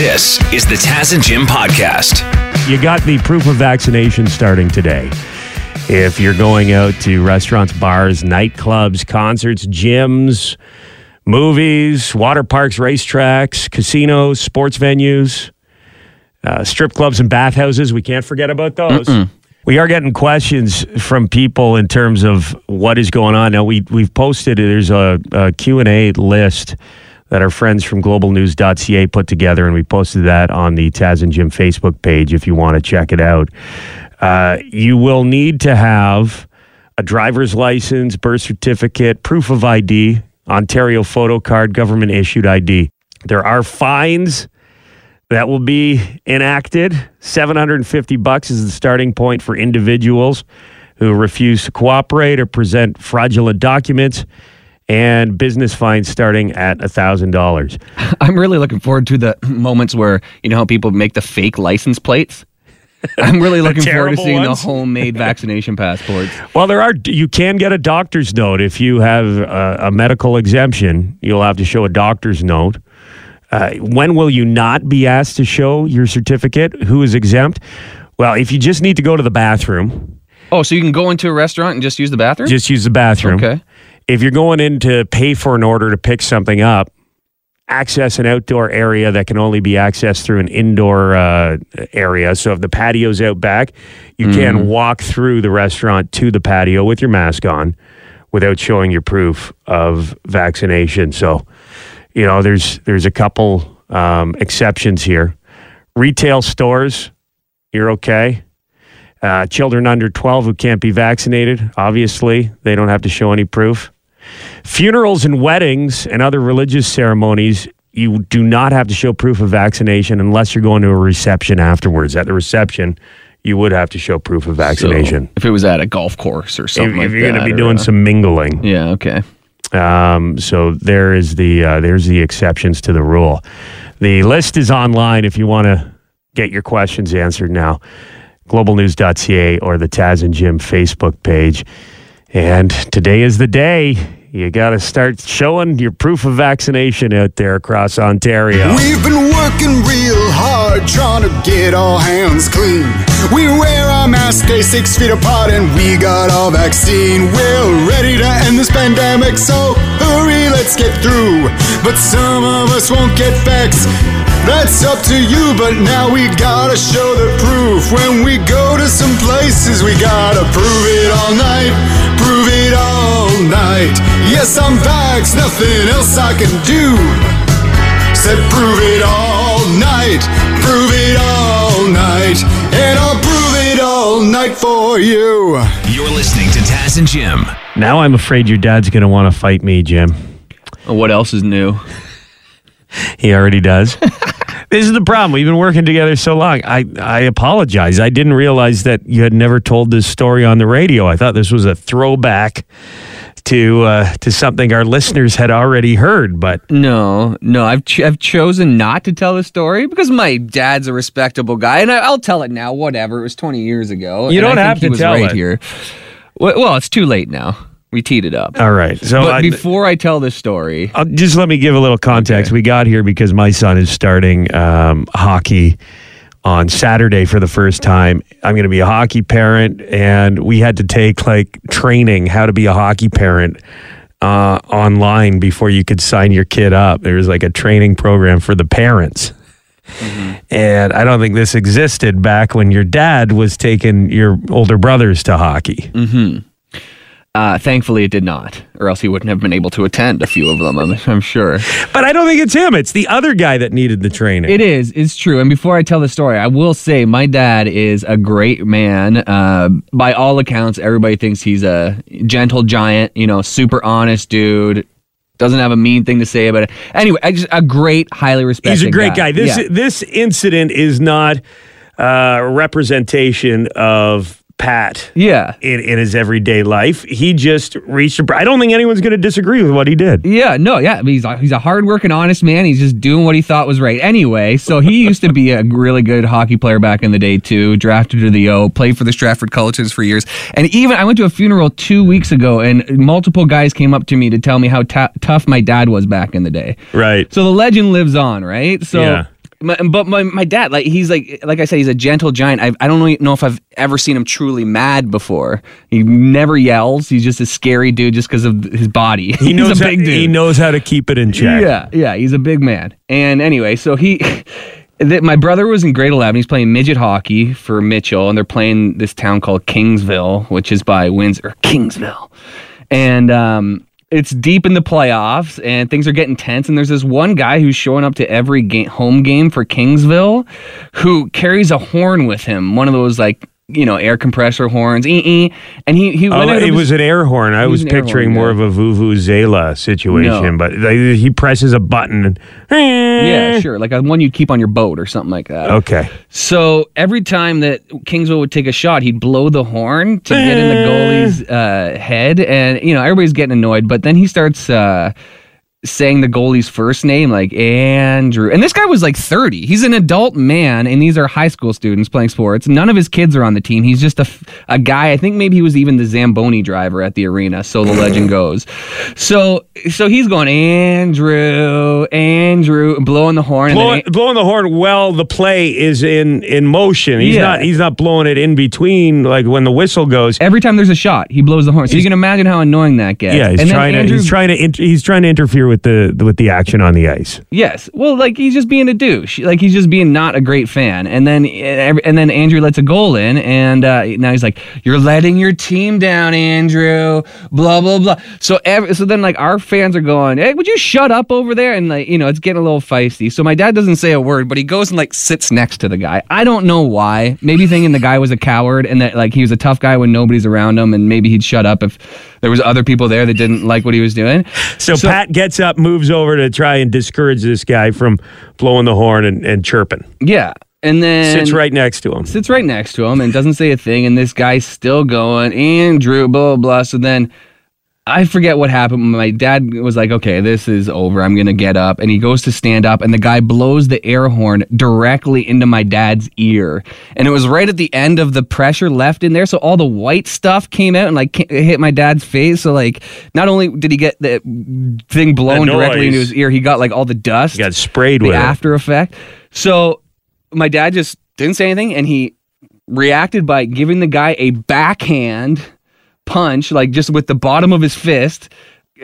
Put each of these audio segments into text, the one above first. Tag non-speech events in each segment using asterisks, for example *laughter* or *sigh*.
This is the Taz and Jim podcast. You got the proof of vaccination starting today. If you're going out to restaurants, bars, nightclubs, concerts, gyms, movies, water parks, racetracks, casinos, sports venues, uh, strip clubs, and bathhouses, we can't forget about those. We are getting questions from people in terms of what is going on. Now we we've posted there's a, a Q&A list that our friends from globalnews.ca put together and we posted that on the Taz and Jim Facebook page if you want to check it out. Uh, you will need to have a driver's license, birth certificate, proof of ID, Ontario photo card, government issued ID. There are fines that will be enacted. 750 bucks is the starting point for individuals who refuse to cooperate or present fraudulent documents and business fines starting at $1,000. *laughs* I'm really looking forward to the *clears throat* moments where you know how people make the fake license plates. *laughs* I'm really looking forward to seeing ones? the homemade *laughs* vaccination passports. Well, there are. You can get a doctor's note if you have a, a medical exemption. You'll have to show a doctor's note. Uh, when will you not be asked to show your certificate? Who is exempt? Well, if you just need to go to the bathroom, Oh, so you can go into a restaurant and just use the bathroom? just use the bathroom. okay. If you're going in to pay for an order to pick something up, access an outdoor area that can only be accessed through an indoor uh, area. So if the patio's out back, you can walk through the restaurant to the patio with your mask on without showing your proof of vaccination. So, you know, there's there's a couple um, exceptions here. Retail stores, you're okay. Uh, children under 12 who can't be vaccinated, obviously, they don't have to show any proof. Funerals and weddings and other religious ceremonies, you do not have to show proof of vaccination unless you're going to a reception afterwards. At the reception, you would have to show proof of vaccination. So if it was at a golf course or if, something like if you're going to be doing uh, some mingling. Yeah, okay. Um, so there is the uh, there's the exceptions to the rule. The list is online if you want to get your questions answered now. Globalnews.ca or the Taz and Jim Facebook page. And today is the day. You got to start showing your proof of vaccination out there across Ontario. We've been working real hard trying to get our hands clean. We wear our masks, stay six feet apart, and we got our vaccine. We're ready to end this pandemic, so hurry, let's get through. But some of us won't get vaxxed. That's up to you, but now we gotta show the proof. When we go to some places, we gotta prove it all night, prove it all night. Yes, I'm vaxxed, nothing else I can do. Said prove it all night, prove it all night, and I'll prove it all night for you. You're listening to Taz and Jim. Now I'm afraid your dad's going to want to fight me, Jim. What else is new? He already does. *laughs* this is the problem. We've been working together so long. I, I apologize. I didn't realize that you had never told this story on the radio. I thought this was a throwback to uh, to something our listeners had already heard. But No, no, I've ch- I've chosen not to tell the story because my dad's a respectable guy, and I, I'll tell it now. Whatever, it was twenty years ago. You don't I think have to was tell right it. here. Well, it's too late now. We teed it up. all right, so but I, before I tell this story, I'll just let me give a little context. Okay. We got here because my son is starting um, hockey on Saturday for the first time. I'm going to be a hockey parent, and we had to take like training how to be a hockey parent uh, online before you could sign your kid up. There was like a training program for the parents. And I don't think this existed back when your dad was taking your older brothers to hockey. Uh, thankfully it did not, or else he wouldn't have been able to attend a few of them. I'm, I'm sure. But I don't think it's him. It's the other guy that needed the training. It is. It's true. And before I tell the story, I will say my dad is a great man. Uh, by all accounts, everybody thinks he's a gentle giant. You know, super honest dude. Doesn't have a mean thing to say about it. Anyway, I just a great, highly respected. He's a great guy. This Yeah. this incident is not uh, representation of Pat yeah. in, in his everyday life. He just reached. A, I don't think anyone's going to disagree with what he did. Yeah, no, yeah. I mean, He's a, he's a hardworking, honest man. He's just doing what he thought was right. Anyway, so he used to be a really good hockey player back in the day too. Drafted to the O, played for the Stratford Cullitons for years, and even I went to a funeral two weeks ago, and multiple guys came up to me to tell me how ta tough my dad was back in the day. Right. So the legend lives on, right? So Yeah. My, but my, my dad, like he's like like I said, he's a gentle giant. I I don't know- if I've ever seen him truly mad before. He never yells. He's just a scary dude just because of his body. He knows how, dude. he knows how to keep it in check. Yeah, yeah, he's a big man. And anyway, so he, *laughs* that my brother was in grade eleven. He's playing midget hockey for Mitchell, and they're playing this town called Kingsville, which is by Windsor. Kingsville, and um, it's deep in the playoffs, and things are getting tense. And there's this one guy who's showing up to every game, home game for Kingsville, who carries a horn with him, one of those like. You know, air compressor horns, ee and he he Oh, out it his- was an air horn. I was was picturing more of a Vuvuzela situation, No. but like, he presses a button and yeah, sure, like a one you'd keep on your boat or something like that. Okay. So every time that Kingsville would take a shot, he'd blow the horn to get in the goalie's uh, head, and you know everybody's getting annoyed. But then he starts uh, saying the goalie's first name, like Andrew. And this guy was like 30. He's an adult man, and these are high school students playing sports. None of his kids are on the team. He's just a, a guy. I think maybe he was even the Zamboni driver at the arena. So the legend *laughs* goes. So so he's going Andrew, Andrew, blowing the horn. and then Blowing, blowing the horn while the play is in in motion. He's Yeah. not he's not blowing it in between like when the whistle goes. Every time there's a shot, he blows the horn. So you can imagine how annoying that gets. Yeah, he's And trying to Andrew- he's trying to inter- he's trying to interfere with the with the action on the ice. Yes. Well, like he's just being a douche. Like he's just being not a great fan. And then and then Andrew lets a goal in, and uh, now he's like, "You're letting your team down, Andrew." Blah blah blah. So every, so then like our fans are going, "Hey, would you shut up over there?" And like you know, it's getting a little feisty. So my dad doesn't say a word, but he goes and like sits next to the guy. I don't know why. Maybe thinking the guy was a coward and that like he was a tough guy when nobody's around him, and maybe he'd shut up if there was other people there that didn't like what he was doing. So, Pat gets up, moves over to try and discourage this guy from blowing the horn and, and chirping. Yeah. And then Sits right next to him. sits right next to him and doesn't say a thing. And this guy's still going, Andrew, blah, blah, blah. So then I forget what happened. My dad was like, okay, this is over. I'm going to get up. And he goes to stand up, and the guy blows the air horn directly into my dad's ear. And it was right at the end of the pressure left in there. So all the white stuff came out and like hit my dad's face. So, like, not only did he get the thing blown The directly into his ear, he got like all the dust He Got sprayed with it. after effect. So my dad just didn't say anything and he reacted by giving the guy a backhand punch, like just with the bottom of his fist,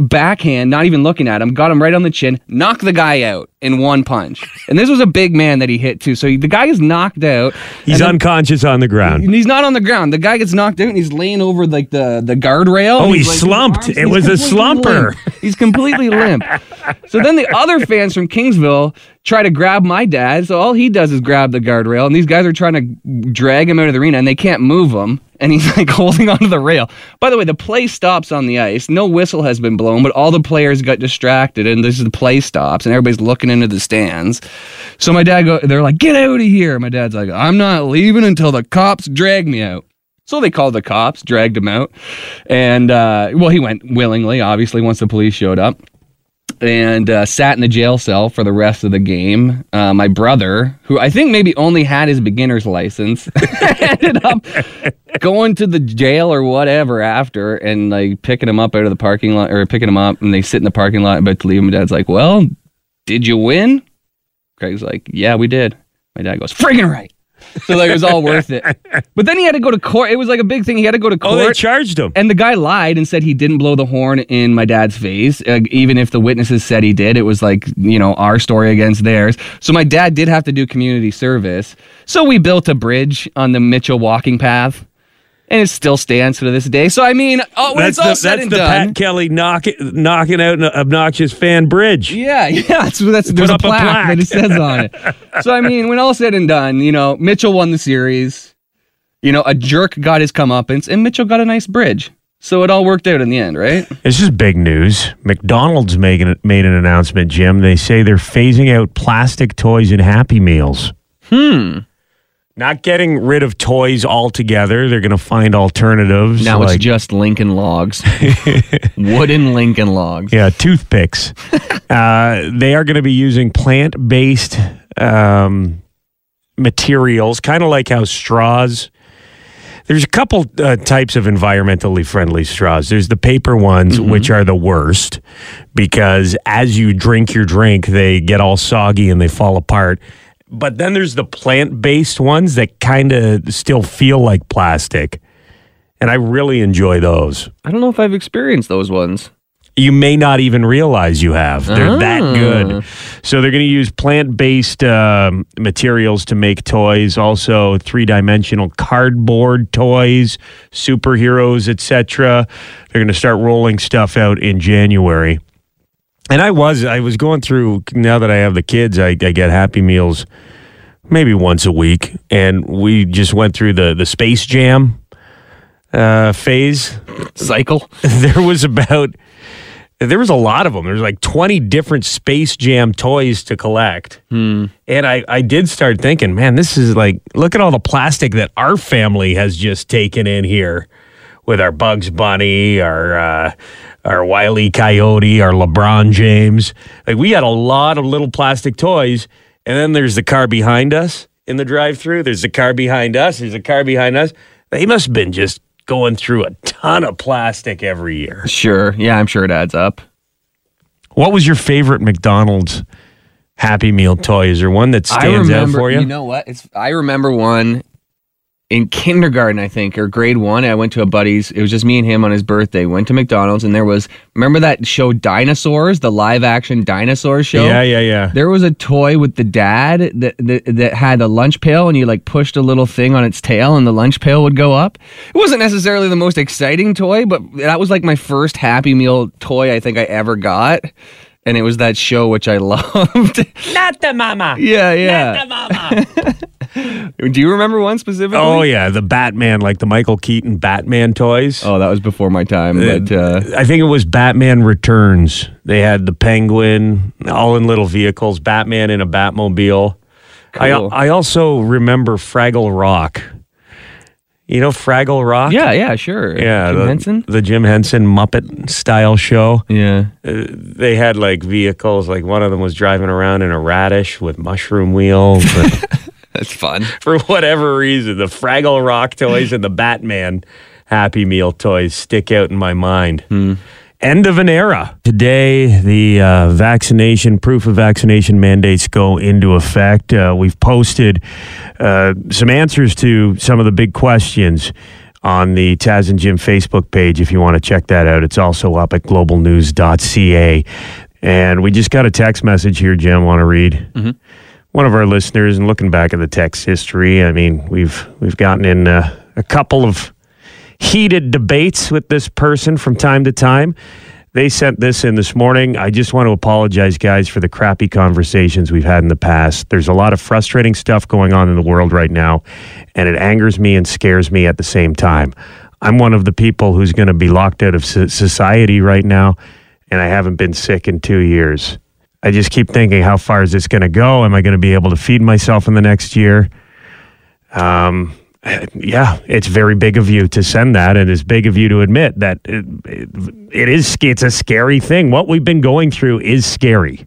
backhand, not even looking at him, got him right on the chin, knocked the guy out in one punch. And this was a big man that he hit too. So the guy is knocked out. He's then- unconscious on the ground. he's not on the ground. The guy gets knocked out and he's laying over like the, the guardrail. Oh, he's, like, slumped. It he's was a slumper. limp. He's completely limp. So then the other fans from Kingsville try to grab my dad. So all he does is grab the guardrail, and these guys are trying to drag him out of the arena, and they can't move him. And he's like *laughs* holding onto the rail. By the way, the play stops on the ice. No whistle has been blown, but all the players got distracted, and this is the play stops, and everybody's looking into the stands. So my dad go, they're like, "Get out of here!" My dad's like, "I'm not leaving until the cops drag me out." So they called the cops, dragged him out, and uh, well, he went willingly, obviously, once the police showed up, and uh, sat in the jail cell for the rest of the game. Uh, my brother, who I think maybe only had his beginner's license, *laughs* ended up going to the jail or whatever after, and like picking him up out of the parking lot, or picking him up, and they sit in the parking lot about to leave. My dad's like, "Well, did you win?" Craig's like, "Yeah, we did." My dad goes, "Friggin' right." So like it was all worth it. *laughs* But then he had to go to court. It was like a big thing. He had to go to court. Oh, they charged him. and the guy lied and said he didn't blow the horn in my dad's face. Uh, even if the witnesses said he did, it was like, you know, our story against theirs. So my dad did have to do community service. So we built a bridge on the Mitchell walking path. And it still stands to this day. So I mean, oh, when That's it's all the, said that's and the done, Pat Kelly knock, knocking out an obnoxious fan bridge. Yeah, *laughs* yeah. So that's there's a up a plaque, plaque. that it says on it. *laughs* So I mean, when all said and done, you know, Mitchell won the series. You know, a jerk got his comeuppance, and Mitchell got a nice bridge. So it all worked out in the end, right? This is big news. McDonald's making made an announcement, Jim. They say they're phasing out plastic toys in Happy Meals. Hmm. Not getting rid of toys altogether. They're going to find alternatives. Now like, it's just Lincoln logs, *laughs* wooden Lincoln logs. yeah, toothpicks. *laughs* uh, they are going to be using plant based um, materials, kind of like how straws. There's a couple uh, types of environmentally friendly straws. There's the paper ones, which are the worst because as you drink your drink, they get all soggy and they fall apart. But then there's the plant based ones that kind of still feel like plastic. And I really enjoy those. I don't know if I've experienced those ones. You may not even realize you have. They're that good. So they're going to use plant based um, materials to make toys, also three dimensional cardboard toys, superheroes, etc. They're going to start rolling stuff out in January. And I was I was going through now that I have the kids, I, I get Happy Meals maybe once a week, and we just went through the the Space Jam uh, phase. Cycle. *laughs* There was about there was a lot of them. There's like 20 different Space Jam toys to collect. And I, I did start thinking, man, this is like, look at all the plastic that our family has just taken in here with our Bugs Bunny, our, uh, our Wile E. Coyote, our LeBron James. Like, we got a lot of little plastic toys. And then there's the car behind us in the drive through. There's the car behind us. There's a car behind us. They must have been just going through a ton of plastic every year. Sure. Yeah, I'm sure it adds up. What was your favorite McDonald's Happy Meal toy? Is there one that I stands out for you? You know what? It's. I remember one in kindergarten, I think, or grade one. I went to a buddy's. It was just me and him on his birthday. Went to McDonald's, and there was. Remember that show, Dinosaurs, the live action dinosaur show. yeah, yeah, yeah. There was a toy with the dad that, that that had a lunch pail, and you like pushed a little thing on its tail, and the lunch pail would go up. It wasn't necessarily the most exciting toy, but that was like my first Happy Meal toy I think I ever got, and it was that show which I *laughs* loved. Not the mama. yeah, yeah. mama. *laughs* *laughs* Do you remember one specifically? oh yeah, the Batman, like the Michael Keaton Batman toys. Oh, that was before my time, but uh, I think it was Batman Returns. They had the Penguin, all in little vehicles. Batman in a Batmobile. I Cool. I also remember Fraggle Rock. You know Fraggle Rock? yeah, yeah, sure. Yeah, Jim the, Henson. the Jim Henson Muppet style show. Yeah, they had like vehicles. Like one of them was driving around in a radish with mushroom wheels. *laughs* that's fun. *laughs* for whatever reason, the Fraggle Rock toys and the Batman Happy Meal toys stick out in my mind. End of an era. Today, the uh, vaccination, proof of vaccination mandates go into effect. Uh, we've posted uh, some answers to some of the big questions on the Taz and Jim Facebook page if you want to check that out. It's also up at globalnews.ca. And we just got a text message here, Jim, want to read one of our listeners and looking back at the text history i mean we've we've gotten in uh, a couple of heated debates with this person from time to time. They sent this in this morning. I just want to apologize guys for the crappy conversations we've had in the past. There's a lot of frustrating stuff going on in the world right now and it angers me and scares me at the same time. I'm one of the people who's going to be locked out of society right now and i haven't been sick in two years I just keep thinking, how far is this going to go? Am I going to be able to feed myself in the next year? Um, yeah, it's very big of you to send that, and it's big of you to admit that it, it, it is. It's a scary thing. What we've been going through is scary,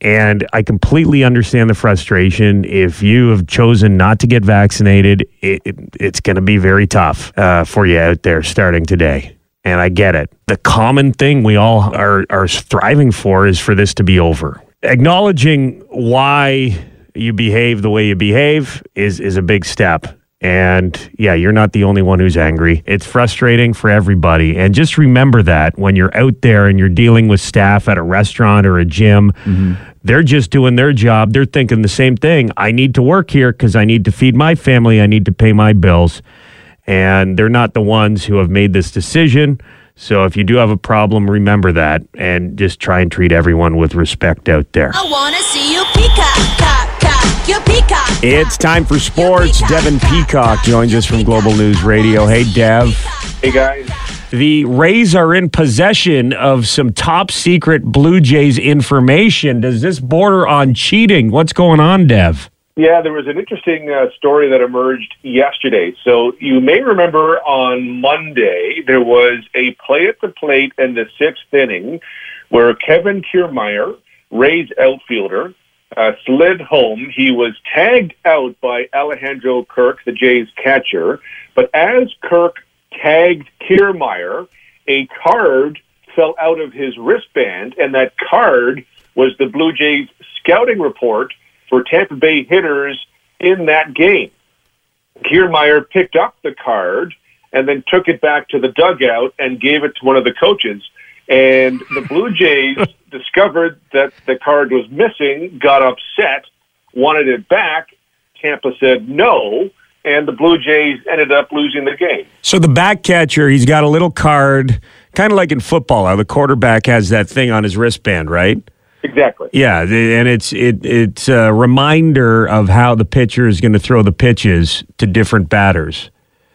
and I completely understand the frustration. If you have chosen not to get vaccinated, it, it, it's going to be very tough uh, for you out there starting today and I get it. The common thing we all are are striving for is for this to be over. Acknowledging why you behave the way you behave is is a big step. And yeah, you're not the only one who's angry. It's frustrating for everybody. And just remember that when you're out there and you're dealing with staff at a restaurant or a gym, mm-hmm. they're just doing their job. They're thinking the same thing. I need to work here because I need to feed my family. I need to pay my bills and they're not the ones who have made this decision. So if you do have a problem, remember that and just try and treat everyone with respect out there. I wanna see you peacock, cock, cock, your peacock. It's time for sports. Devin Peacock joins us from Global News Radio. Hey, Dev. Hey guys. The Rays are in possession of some top secret Blue Jays information. Does this border on cheating? What's going on, Dev? Yeah, there was an interesting uh, story that emerged yesterday. So you may remember on Monday there was a play at the plate in the sixth inning where Kevin Kiermaier, Rays outfielder, uh, slid home. He was tagged out by Alejandro Kirk, the Jays catcher. But as Kirk tagged Kiermaier, a card fell out of his wristband, and that card was the Blue Jays scouting report for Tampa Bay hitters in that game. Kiermaier picked up the card and then took it back to the dugout and gave it to one of the coaches. And the Blue Jays *laughs* discovered that the card was missing, got upset, wanted it back. Tampa said no, and the Blue Jays ended up losing the game. So the back catcher, he's got a little card, kind of like in football, how the quarterback has that thing on his wristband, right? Exactly. Yeah, and it's it it's a reminder of how the pitcher is going to throw the pitches to different batters.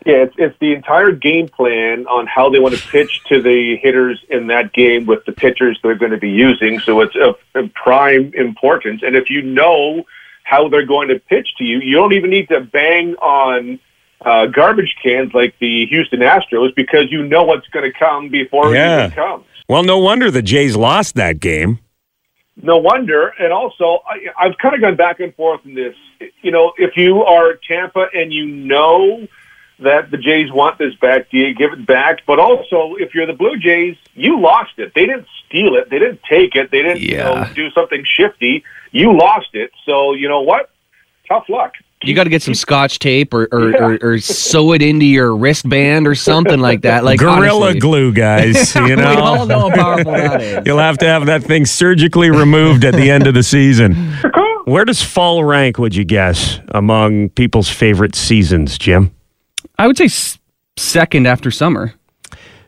Yeah, it's, it's the entire game plan on how they want to pitch to the hitters in that game with the pitchers they're going to be using. So it's of, of prime importance. And if you know how they're going to pitch to you, you don't even need to bang on uh, garbage cans like the Houston Astros because you know what's going to come before Yeah. it even comes. Well, no wonder the Jays lost that game. No wonder. And also, I, I've kind of gone back and forth in this. You know, if you are Tampa and you know that the Jays want this back, do you give it back? But also, if you're the Blue Jays, you lost it. They didn't steal it. They didn't take it. They didn't you know, do something shifty. You lost it. So, you know what? Tough luck. You got to get some scotch tape or or, Yeah. or or sew it into your wristband or something like that. Like Gorilla honestly. glue, guys. *laughs* You know, We all know, know how powerful that is. you'll have to have that thing surgically removed at the end of the season. *laughs* Where does fall rank? Would you guess among people's favorite seasons, Jim? I would say s- second after summer.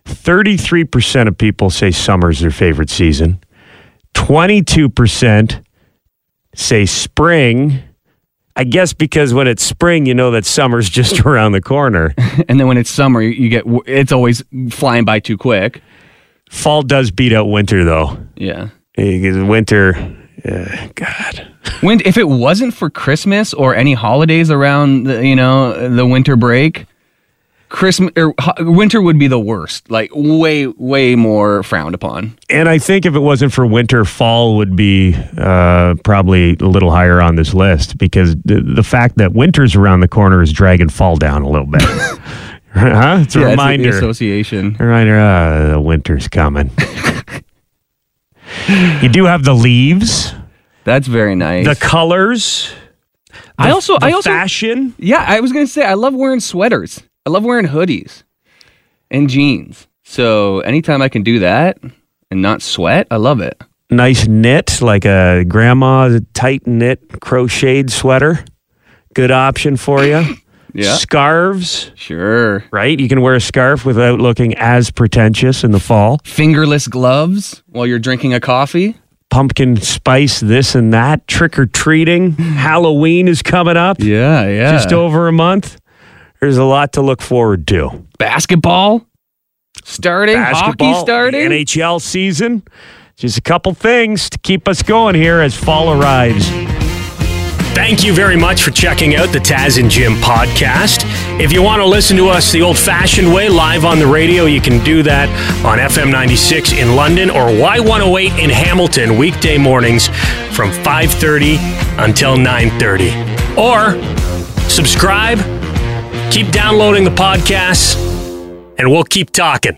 33% of people say summer's their favorite season. 22% say spring. I guess because when it's spring, you know that summer's *laughs* just around the corner. *laughs* And then when it's summer, you get it's always flying by too quick. Fall does beat out winter, though. Yeah. Winter, uh, God. When if it wasn't for Christmas or any holidays around, the, you know, the winter break, Christmas or winter would be the worst. Like way way more frowned upon. And I think if it wasn't for winter, fall would be uh, probably a little higher on this list because the, the fact that winter's around the corner is dragging fall down a little bit. *laughs* huh? It's a Yeah, it's the reminder. association. Reminder, uh, the winter's coming. you do have the leaves, That's very nice. the colors, I also the I also fashion. Yeah, I was gonna say I love wearing sweaters. I love wearing hoodies and jeans. So anytime I can do that and not sweat, I love it. Nice knit, like a grandma tight knit crocheted sweater. Good option for you. *coughs* Yeah. Scarves, Sure. right? You can wear a scarf without looking as pretentious in the fall. Fingerless gloves while you're drinking a coffee. Pumpkin spice, this and that. Trick or treating. *laughs* Halloween is coming up. Yeah, yeah. Just over a month. There's a lot to look forward to. basketball starting, Basketball, hockey starting. NHL season. Just a couple things to keep us going here as fall arrives. Thank you very much for checking out the Taz and Jim podcast. If you want to listen to us the old fashioned way, live on the radio, you can do that on FM 96 in London or Y108 in Hamilton, weekday mornings from 5.30 until 9.30. Or subscribe, keep downloading the podcasts, and we'll keep talking.